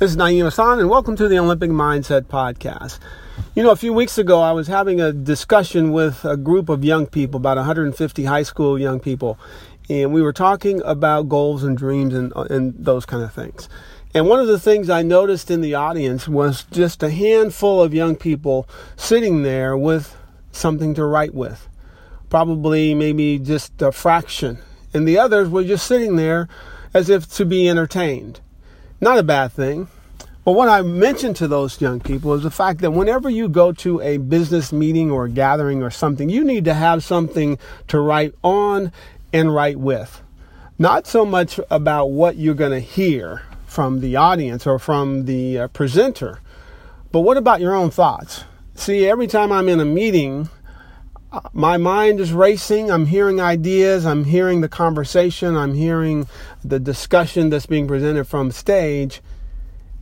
This is Naim Hasan, and welcome to the Olympic Mindset Podcast. You know, a few weeks ago, I was having a discussion with a group of young people, about 150 high school young people, and we were talking about goals and dreams and, and those kind of things. And one of the things I noticed in the audience was just a handful of young people sitting there with something to write with, probably maybe just a fraction. And the others were just sitting there as if to be entertained. Not a bad thing. But what I mentioned to those young people is the fact that whenever you go to a business meeting or a gathering or something, you need to have something to write on and write with. Not so much about what you're going to hear from the audience or from the uh, presenter, but what about your own thoughts? See, every time I'm in a meeting, my mind is racing. I'm hearing ideas. I'm hearing the conversation. I'm hearing the discussion that's being presented from stage.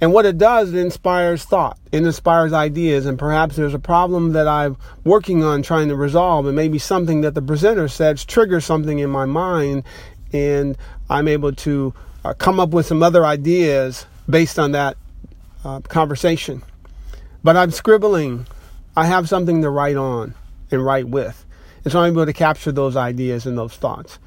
And what it does, it inspires thought. It inspires ideas. And perhaps there's a problem that I'm working on trying to resolve. And maybe something that the presenter says triggers something in my mind. And I'm able to uh, come up with some other ideas based on that uh, conversation. But I'm scribbling. I have something to write on and write with. And so I'm able to capture those ideas and those thoughts.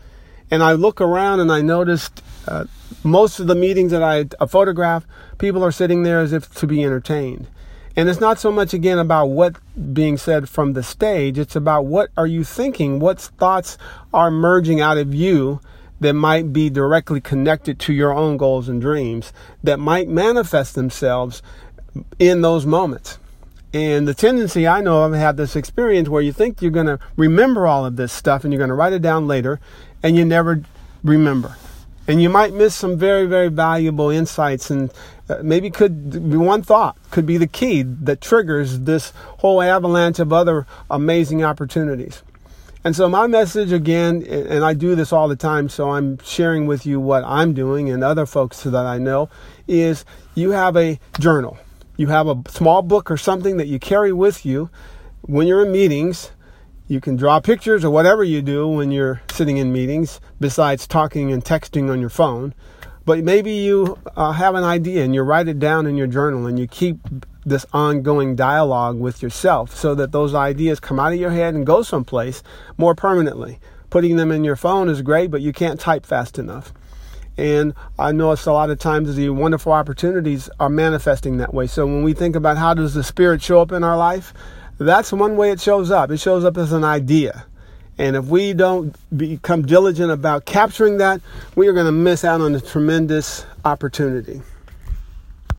And I look around and I noticed uh, most of the meetings that I photograph, people are sitting there as if to be entertained. And it's not so much again about what being said from the stage, it's about what are you thinking? What thoughts are emerging out of you that might be directly connected to your own goals and dreams that might manifest themselves in those moments. And the tendency I know of have this experience where you think you're going to remember all of this stuff and you're going to write it down later and you never remember. And you might miss some very, very valuable insights and uh, maybe could be one thought could be the key that triggers this whole avalanche of other amazing opportunities. And so my message again, and I do this all the time, so I'm sharing with you what I'm doing and other folks that I know, is you have a journal you have a small book or something that you carry with you when you're in meetings. You can draw pictures or whatever you do when you're sitting in meetings, besides talking and texting on your phone. But maybe you uh, have an idea and you write it down in your journal and you keep this ongoing dialogue with yourself so that those ideas come out of your head and go someplace more permanently. Putting them in your phone is great, but you can't type fast enough. And I know it's a lot of times the wonderful opportunities are manifesting that way. So when we think about how does the Spirit show up in our life, that's one way it shows up. It shows up as an idea. And if we don't become diligent about capturing that, we are going to miss out on a tremendous opportunity.